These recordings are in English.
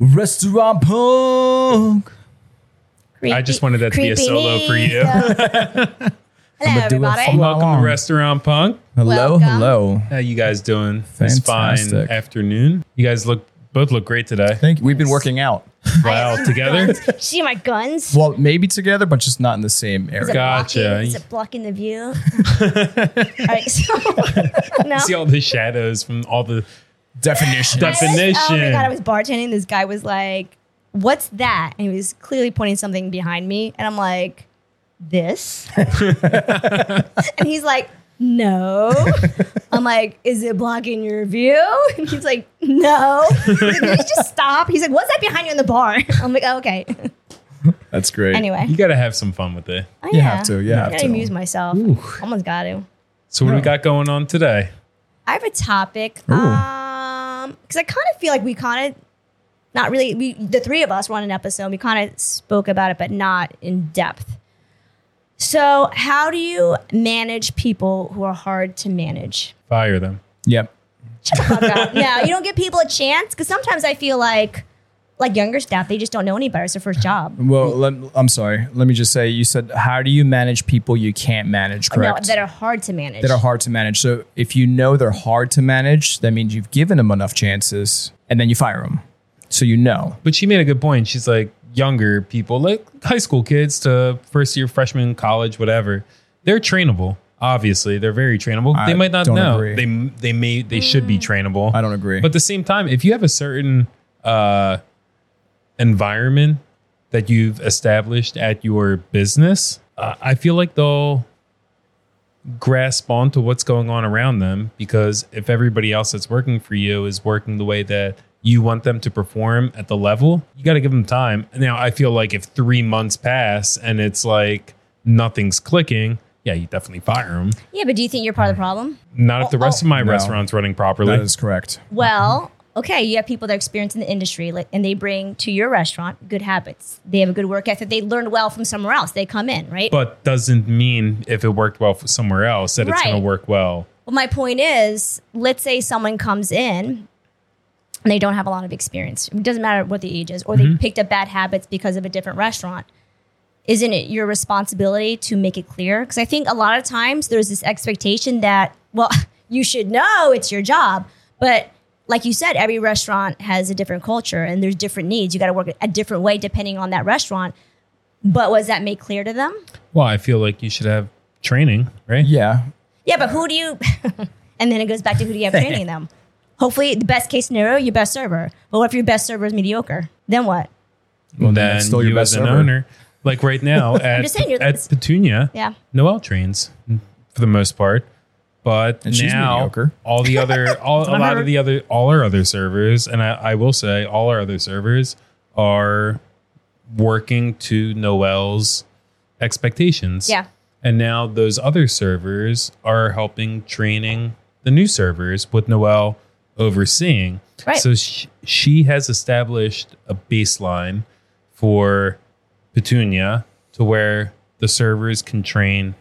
Restaurant punk. I just wanted that to be a solo for you. Hello, I'ma do it everybody. Welcome Wow. to Restaurant Punk. Hello, Welcome. hello. How you guys doing? This fine Fantastic. afternoon. You guys look both look great today. Thank you. We've been working out. Wow, together. See my guns? Well, maybe together, but just not in the same Is area. it Gotcha. Blocking, is it blocking the view? all right, so no. See all the shadows from all the Definition. Def- Oh my definition. god! I was bartending. This guy was like, "What's that?" And he was clearly pointing something behind me, and I'm like, "This." and he's like, "No." I'm like, "Is it blocking your view?" And he's like, "No." He's like, "Can you just stop?" He's like, "What's that behind you in the bar?" I'm like, oh, "Okay." That's great. Anyway, you got to have some fun with it. Oh, You have to, you I have gotta to. amuse myself. Almost got to. So what do we got going on today? I have a topic. Ooh. Um, because I kind of feel like we kind of, not really. We the three of us were on an episode. We kind of spoke about it, but not in depth. So, how do you manage people who are hard to manage? Fire them. Yep. Shut the fuck up. No, you don't give people a chance because sometimes I feel like, like younger staff, they just don't know any better. It's their first job. Well, let, I'm sorry. Let me just say, you said, how do you manage people you can't manage, correct? No, that are hard to manage. that are hard to manage. So if you know they're hard to manage, that means you've given them enough chances and then you fire them. So you know. But she made a good point. She's like younger people, like high school kids to first year freshman, college, whatever. They're trainable. Obviously, they're very trainable. I they might not know. agree. They they may they should be trainable. I don't agree. But at the same time, if you have a certain uh, environment that you've established at your business, uh, I feel like they'll grasp onto what's going on around them because if everybody else that's working for you is working the way that you want them to perform at the level, you got to give them time. Now, I feel like if three months pass and it's like nothing's clicking, yeah, you definitely fire them. yeah, but do you think you're part of the problem? Not if the rest Oh, of my No. restaurant's running properly. that is correct. Well, okay, you have people that are experienced in the industry, like, and they bring to your restaurant good habits. They have a good work ethic. They learned well from somewhere else. They come in, right? but doesn't mean if it worked well for somewhere else that it's going to work well. well, my point is, let's say someone comes in and they don't have a lot of experience. It doesn't matter what the age is, or they mm-hmm. picked up bad habits because of a different restaurant. Isn't it your responsibility to make it clear? Because I think a lot of times there's this expectation that, well, you should know it's your job. But like you said, every restaurant has a different culture and there's different needs. You got to work a different way depending on that restaurant. But was that made clear to them? Well, I feel like you should have training, right? Yeah. Yeah, but who do you? and then it goes back to who do you have training them? Hopefully, the best case scenario, your best server. But what if your best server is mediocre? Then what? Well, then it's still your you best as an server. owner, like right now at, just saying, you're- at Petunia, Yeah. Noel trains for the most part. But And now all the other, all, a lot of the other, all our other servers, and I, I will say, all our other servers are working to Noel's expectations. Yeah. And now those other servers are helping training the new servers with Noel overseeing. Right. So she, she has established a baseline for Petunia to where the servers can train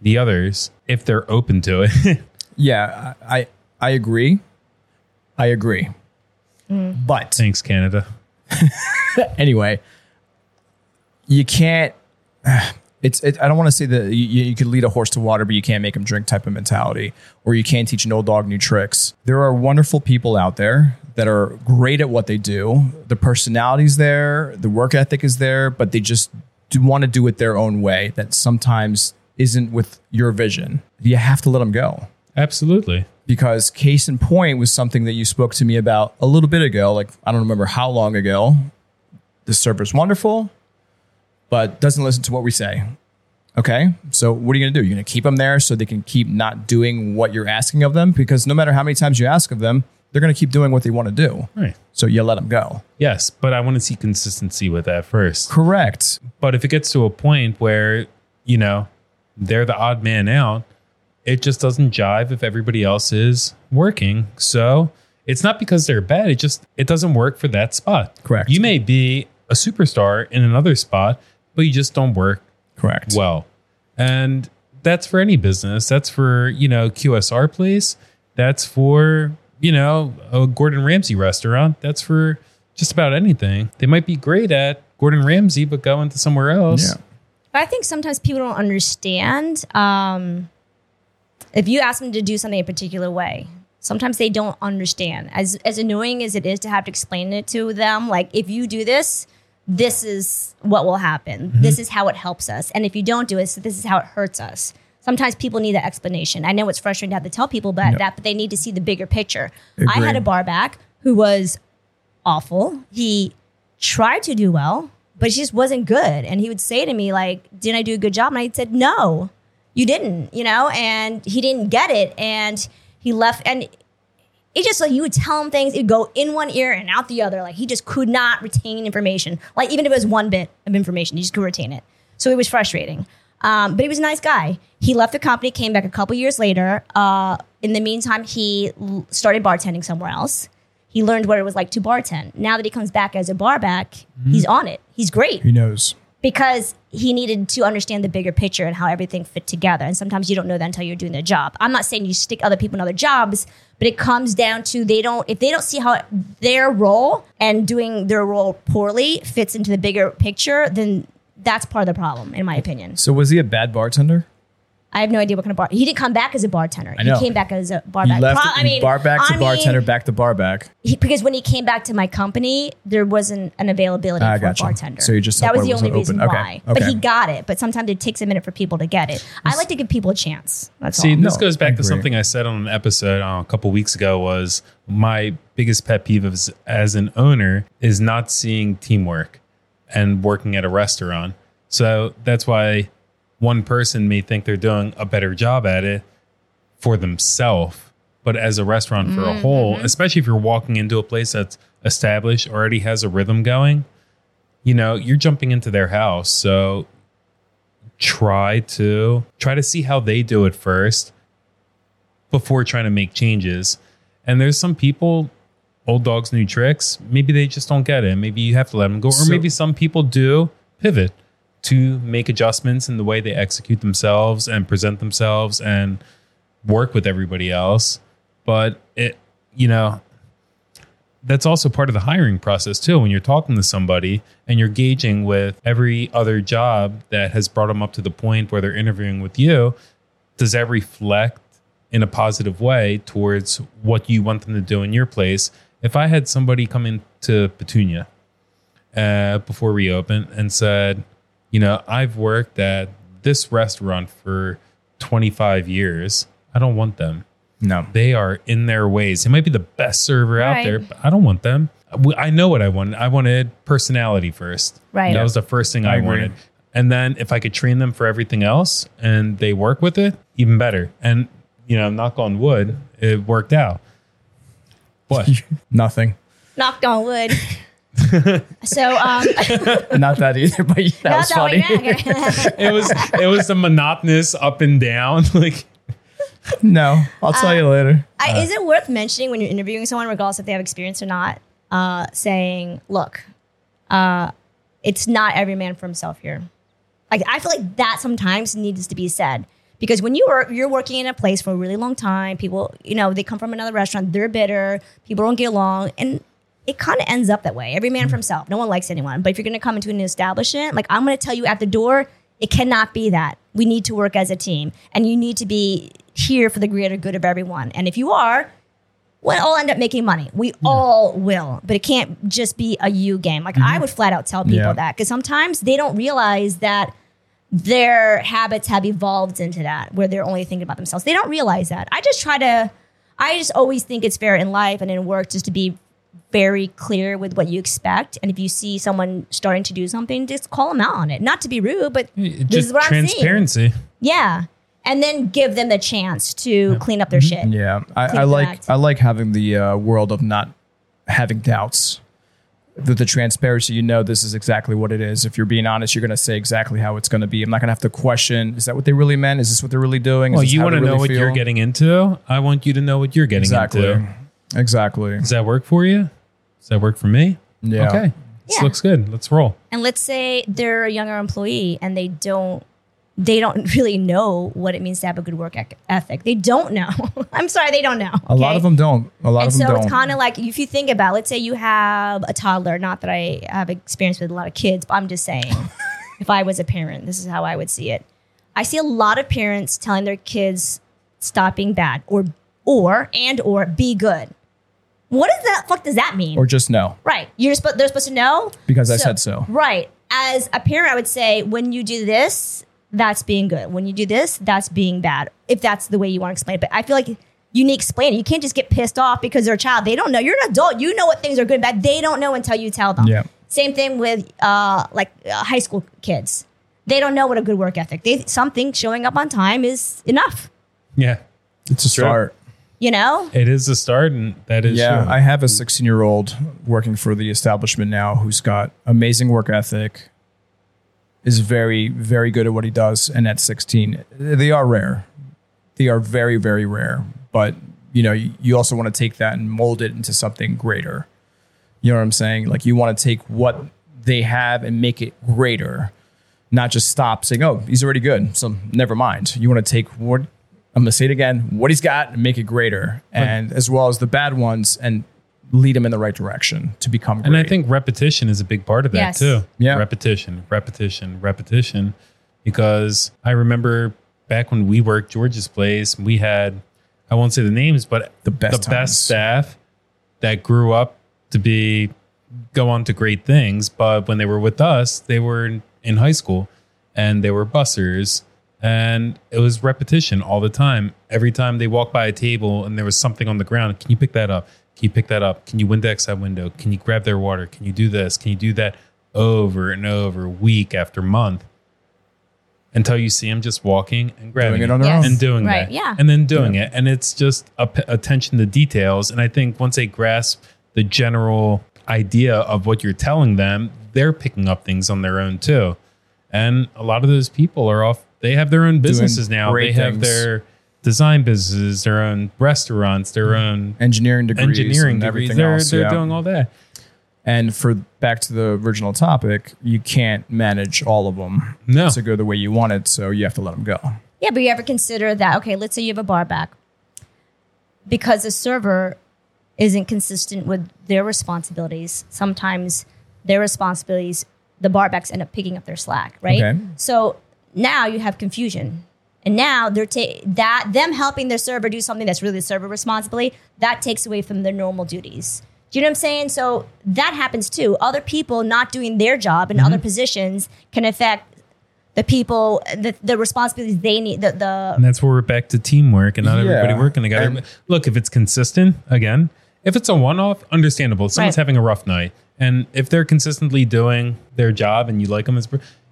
the others if they're open to it. Yeah. I, I, agree. I agree. But Thanks, Canada. anyway, you can't. It's. It, I don't want to say that you, you could lead a horse to water, but you can't make him drink type of mentality, or you can't teach an old dog new tricks. There are wonderful people out there that are great at what they do. The personality's there, the work ethic is there, but they just do want to do it their own way. That sometimes isn't with your vision. You have to let them go. Absolutely. because case in point was something that you spoke to me about a little bit ago like i don't remember how long ago. The server's wonderful but doesn't listen to what we say. Okay? So what are you going to do? You're going to keep them there so they can keep not doing what you're asking of them? Because no matter how many times you ask of them they're going to keep doing what they want to do. Right. so you let them go. Yes, but I want to see consistency with that first. correct. But if it gets to a point where, you know, they're the odd man out, it just doesn't jive if everybody else is working. So it's not because they're bad, it just it doesn't work for that spot. Correct. You may be a superstar in another spot, but you just don't work correct well. And that's for any business. That's for, you know, QSR place. That's for, you know, a Gordon Ramsay restaurant. That's for just about anything. They might be great at Gordon Ramsay, but go into somewhere else. Yeah. But I think sometimes people don't understand. Um, if you ask them to do something a particular way, sometimes they don't understand. As as annoying as it is to have to explain it to them, like if you do this, this is what will happen. This is how it helps us, and if you don't do it, this is how it hurts us. Sometimes people need that explanation. I know it's frustrating to have to tell people that, that but they need to see the bigger picture. I had a bar back who was awful. He tried to do well, but she just wasn't good. And he would say to me, like, didn't I do a good job? And I said, no, you didn't, you know, and he didn't get it. And he left and it just like you would tell him things, it'd go in one ear and out the other. Like he just could not retain information. Like even if it was one bit of information, he just could retain it. So it was frustrating. Um, but he was a nice guy. He left the company, came back a couple years later. Uh, in the meantime, he started bartending somewhere else. He learned what it was like to bartend. Now that he comes back as a bar back, mm-hmm. he's on it. He's great He knows. because he needed to understand the bigger picture and how everything fit together. And sometimes you don't know that until you're doing the job. I'm not saying you stick other people in other jobs, but it comes down to they don't if they don't see how their role and doing their role poorly fits into the bigger picture, then that's part of the problem, in my opinion. So was he a bad bartender? I have no idea what kind of bar. He didn't come back as a bartender. I know. He came back as a bar He back. left Pro- I mean, bar back to I mean, bartender, back to bar back. he, because when he came back to my company, there wasn't an availability Ah, for gotcha. a bartender. So you just that was the only reason open. Okay, why. But okay. he got it. But sometimes it takes a minute for people to get it. I like to give people a chance. That's See, all. this No, goes back to something I said on an episode uh, a couple weeks ago. Was my biggest pet peeve as, as an owner is not seeing teamwork and working at a restaurant. So that's why one person may think they're doing a better job at it for themselves, but as a restaurant for a mm, whole, mm-hmm. especially if you're walking into a place that's established, already has a rhythm going, you know, you're jumping into their house. So try to try to see how they do it first before trying to make changes. And there's some people, old dogs, new tricks. Maybe they just don't get it. Maybe you have to let them go, or So- maybe some people do pivot to make adjustments in the way they execute themselves and present themselves and work with everybody else. But it, you know, that's also part of the hiring process too. When you're talking to somebody and you're gauging with every other job that has brought them up to the point where they're interviewing with you, does that reflect in a positive way towards what you want them to do in your place? If I had somebody come into Petunia uh, before we open and said, you know, I've worked at this restaurant for 25 years, I don't want them No. they are in their ways. They might be the best server out there, but I don't want them. I know what I wanted. I wanted personality first. Right. That was the first thing I I, wanted. And then if I could train them for everything else and they work with it, even better. And, you know, knock on wood, it worked out. What? Nothing. Knocked on wood. so um, Not that either, but yeah, that was that's funny. it was it was the monotonous up and down. Like no, I'll tell you later. I, is it worth mentioning when you're interviewing someone, regardless if they have experience or not, uh, saying, "Look, uh, it's not every man for himself here." Like I feel like that sometimes needs to be said because when you are you're working in a place for a really long time, people you know they come from another restaurant, they're bitter, people don't get along, and it kind of ends up that way. Every man for hmm. himself. No one likes anyone. But if you're going to come into an establishment, like I'm going to tell you at the door, it cannot be that. We need to work as a team, and you need to be here for the greater good of everyone. And if you are, we'll all end up making money. We all will, but it can't just be a you game. Like I mm-hmm. would flat out tell people Yeah. that because sometimes they don't realize that their habits have evolved into that where they're only thinking about themselves. They don't realize that. I just try to, I just always think it's fair in life and in work just to be very clear with what you expect. And if you see someone starting to do something, just call them out on it. Not to be rude, but this is what I'm seeing. transparency. Yeah. And then give them the chance to clean up their shit. Yeah, I, I like act. I like having the uh, world of not having doubts. The, the transparency, you know, this is exactly what it is. If you're being honest, you're going to say exactly how it's going to be. I'm not going to have to question: Is that what they really meant? Is this what they're really doing? Is Well, you want to they know really what you're getting into. I want you to know what you're getting exactly, into. Exactly. Does that work for you? Does that work for me? Yeah. Okay. This Yeah. looks good. Let's roll. And let's say they're a younger employee and they don't they don't really know what it means to have a good work ethic. They don't know. I'm sorry, they don't know. A lot of them don't. A lot and of them so don't. So it's kind of like if you think about, let's say you have a toddler. Not that I have experience with a lot of kids, but I'm just saying, if I was a parent, this is how I would see it. I see a lot of parents telling their kids stop being bad, or or and or be good. What does that fuck does that mean? or just no. right, you're supposed they're supposed to know Because I said so. Right. As a parent, I would say when you do this, that's being good. When you do this, that's being bad. If that's the way you want to explain it. But I feel like you need to explain it. You can't just get pissed off because they're a child. They don't know. You're an adult. You know what things are good and bad. They don't know until you tell them. Yeah. Same thing with uh, like uh, high school kids. They don't know what a good work ethic. They something showing up on time is enough. Yeah. It's a start. You know. It is a start, and that is Yeah, true. I have a 16 year old working for the establishment now who's got amazing work ethic, is very, very good at what he does. And at 16, they are rare. They are very, very rare. But, you know, you, you also want to take that and mold it into something greater. You know what I'm saying? Like, you want to take what they have and make it greater, not just stop saying, oh, he's already good. So never mind. You want to take what, I'm going to say it again, what he's got and make it greater. And as well as the bad ones and lead him in the right direction to become great. And I think repetition is a big part of that Yes. too. Yeah. Repetition, repetition, repetition. Because I remember back when we worked George's place, we had I won't say the names, but The best the best staff that grew up to be go on to great things. But when they were with us, they were in, in high school and they were bussers. And it was repetition all the time. Every time they walked by a table and there was something on the ground, can you pick that up? Can you pick that up? Can you Windex that window? Can you grab their water? Can you do this? Can you do that? Over and over, week after month, until you see them just walking and grabbing Doing it on their Yes. own. and doing Right, that, yeah. and then doing it, and it's just a p- attention to details. And I think once they grasp the general idea of what you're telling them, they're picking up things on their own too. And a lot of those people are off; they have their own businesses now. They great have things. their design businesses, their own restaurants, their mm-hmm. own engineering degrees, engineering and degrees. everything They're else. they're yeah. doing all that. And for back to the original topic, you can't manage all of them No. to go the way you want it, so you have to let them go. Yeah, but you ever consider that? Okay, let's say you have a bar back because the server isn't consistent with their responsibilities. Sometimes their responsibilities, the barbacks end up picking up their slack, right? Okay. So now you have confusion. And now they're ta- that them helping their server do something that's really the server responsibility, that takes away from their normal duties. Do you know what I'm saying? So that happens too. Other people not doing their job in other mm-hmm. positions can affect the people, the, the responsibilities they need, the, the And that's where we're back to teamwork and not Yeah. everybody working together. And- Look, if it's consistent, again, if it's a one off, understandable. Someone's Right. having a rough night. And if they're consistently doing their job and you like them as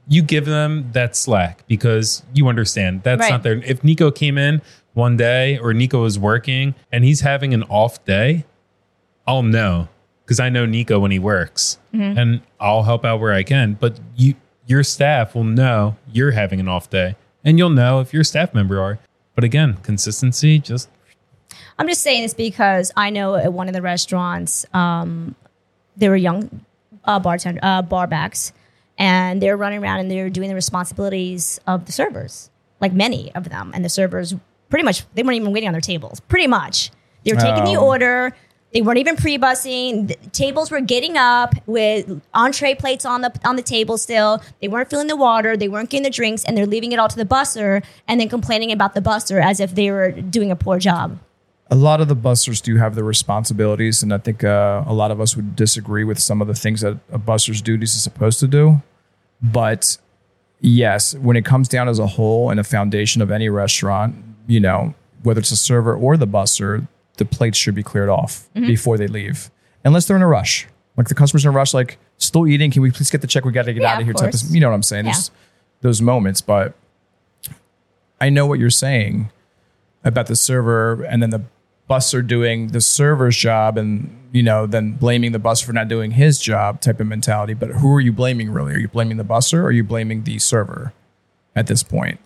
you give them that slack because you understand that's Right. not there. If Nico came in one day or Nico is working and he's having an off day, I'll know because I know Nico when he works Mm-hmm. and I'll help out where I can. But you, your staff will know you're having an off day and you'll know if your staff member are. But again, consistency, just I'm just saying this because I know at one of the restaurants, um, there were young uh, bartender uh, barbacks, and they're running around and they're doing the responsibilities of the servers, like many of them. And the servers pretty much they weren't even waiting on their tables. Pretty much, they were taking the Oh. order. They weren't even pre-bussing. The tables were getting up with entree plates on the on the table still. They weren't filling the water. They weren't getting the drinks, and they're leaving it all to the busser and then complaining about the busser as if they were doing a poor job. A lot of the bussers do have their responsibilities, and I think uh, a lot of us would disagree with some of the things that a busser's duties is supposed to do. But yes, when it comes down as a whole and a foundation of any restaurant, you know, whether it's a server or the busser, the plates should be cleared off before they leave, unless they're in a rush. Like the customer's in a rush, like still eating. Can we please get the check? We got to get Yeah, out of here. of Type of, you know what I'm saying? Yeah. There's those moments, but I know what you're saying about the server and then the busser doing the server's job and you know then blaming the busser for not doing his job type of mentality but who are you blaming really are you blaming the busser or are you blaming the server at this point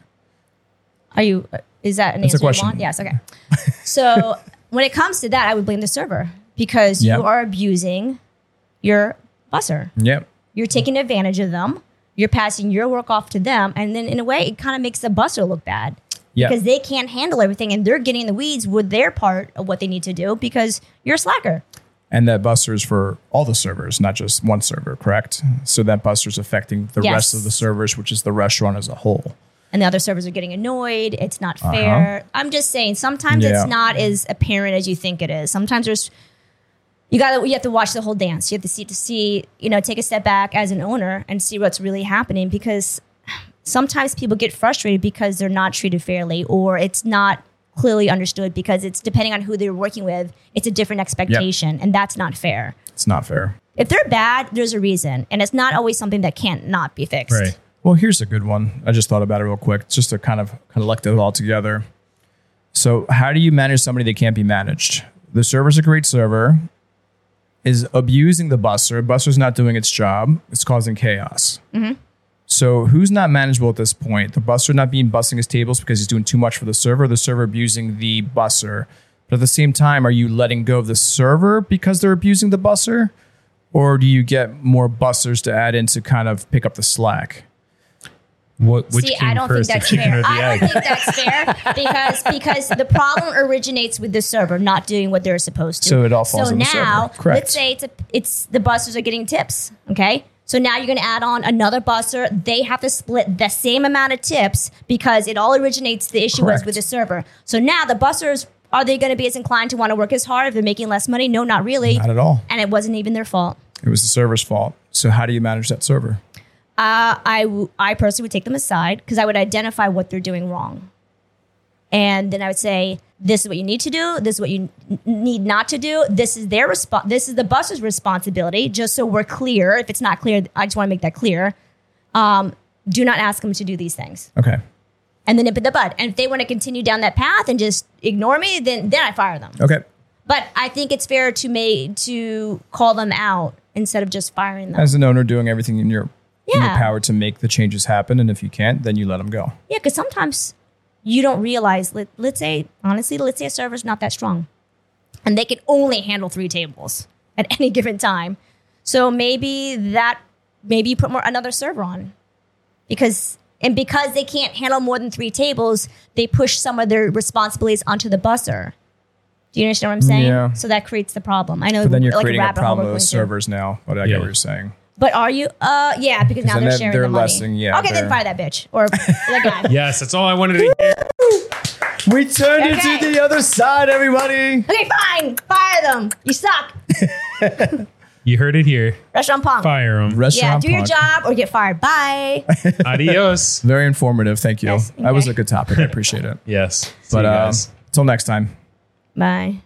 Are you? Is that an That's a answer you want? Yes. Okay. so when it comes to that, I would blame the server because Yep. you are abusing your busser. yep You're taking advantage of them. You're passing your work off to them, and then in a way, it kind of makes the busser look bad Yeah. because they can't handle everything, and they're getting in the weeds with their part of what they need to do because you're a slacker. And that busser is for all the servers, not just one server, correct? So that busser is affecting the Yes. rest of the servers, which is the restaurant as a whole. and the other servers are getting annoyed. It's not fair. I'm just saying sometimes Uh-huh. Yeah. it's not as apparent as you think it is. Sometimes there's you got to you have to watch the whole dance. You have to see to see you know take a step back as an owner and see what's really happening because sometimes people get frustrated because they're not treated fairly or it's not clearly understood because it's depending on who they're working with. It's a different expectation and that's not fair. It's not fair. If they're bad, there's a reason, and it's not always something that can't not be fixed. Right. Well, here's a good one. I just thought about it real quick, just to kind of collect it all together. So, how do you manage somebody that can't be managed? The server's a great server, is abusing the busser. Busser's not doing its job. It's causing chaos. Mm-hmm. So, who's not manageable at this point? The busser not being bussing his tables because he's doing too much for the server. The server abusing the busser. But at the same time, are you letting go of the server because they're abusing the busser? Or do you get more bussers to add in to kind of pick up the slack? What which See, I don't think first, the that's fair. I egg? don't think that's fair because because the problem originates with the server not doing what they're supposed to. So it all falls so on the now, server. Correct. let's say it's a, it's the bussers are getting tips. Okay, so now you're going to add on another busser. They have to split the same amount of tips because it all originates. The issue was with the server. So now the bussers are they going to be as inclined to want to work as hard if they're making less money? No, not really. Not at all. And it wasn't even their fault. It was the server's fault. So how do you manage that server? Uh, I, w- I personally would take them aside because I would identify what they're doing wrong. And then I would say, this is what you need to do. This is what you n- need not to do. This is their response. This is the bus's responsibility. Just so we're clear. If it's not clear, I just want to make that clear. Um, do not ask them to do these things, Okay. and then nip in the bud. And if they want to continue down that path and just ignore me, then then I fire them. Okay. But I think it's fair to make to call them out instead of just firing them. As an owner, doing everything in your in your power to make the changes happen, and if you can't, then you let them go. Yeah, because sometimes you don't realize. Let, let's say, honestly, let's say a server's not that strong, and they can only handle three tables at any given time. So maybe that maybe you put more another server on, because and because they can't handle more than three tables, they push some of their responsibilities onto the busser. Do you understand what I'm saying? Yeah. So that creates the problem. I know. But then you're like creating a rabbit hole problem with going through. servers now. But I Yeah. get what you're saying. But are you? Uh, yeah, because now they're they're- sharing they're the money. lessing- yeah, Okay, then fire that bitch or that guy. Yes, that's all I wanted to hear. We turned it to the other side, everybody. Okay, fine. Fire them. You suck. You heard it here. Restaurant punk. Fire them. Restaurant Yeah, Restaurant do your punk. job or get fired. Bye. Adios. Very informative. Thank you. Yes, That was a good topic. I appreciate it. Yes. See But you uh, guys. until next time. Bye.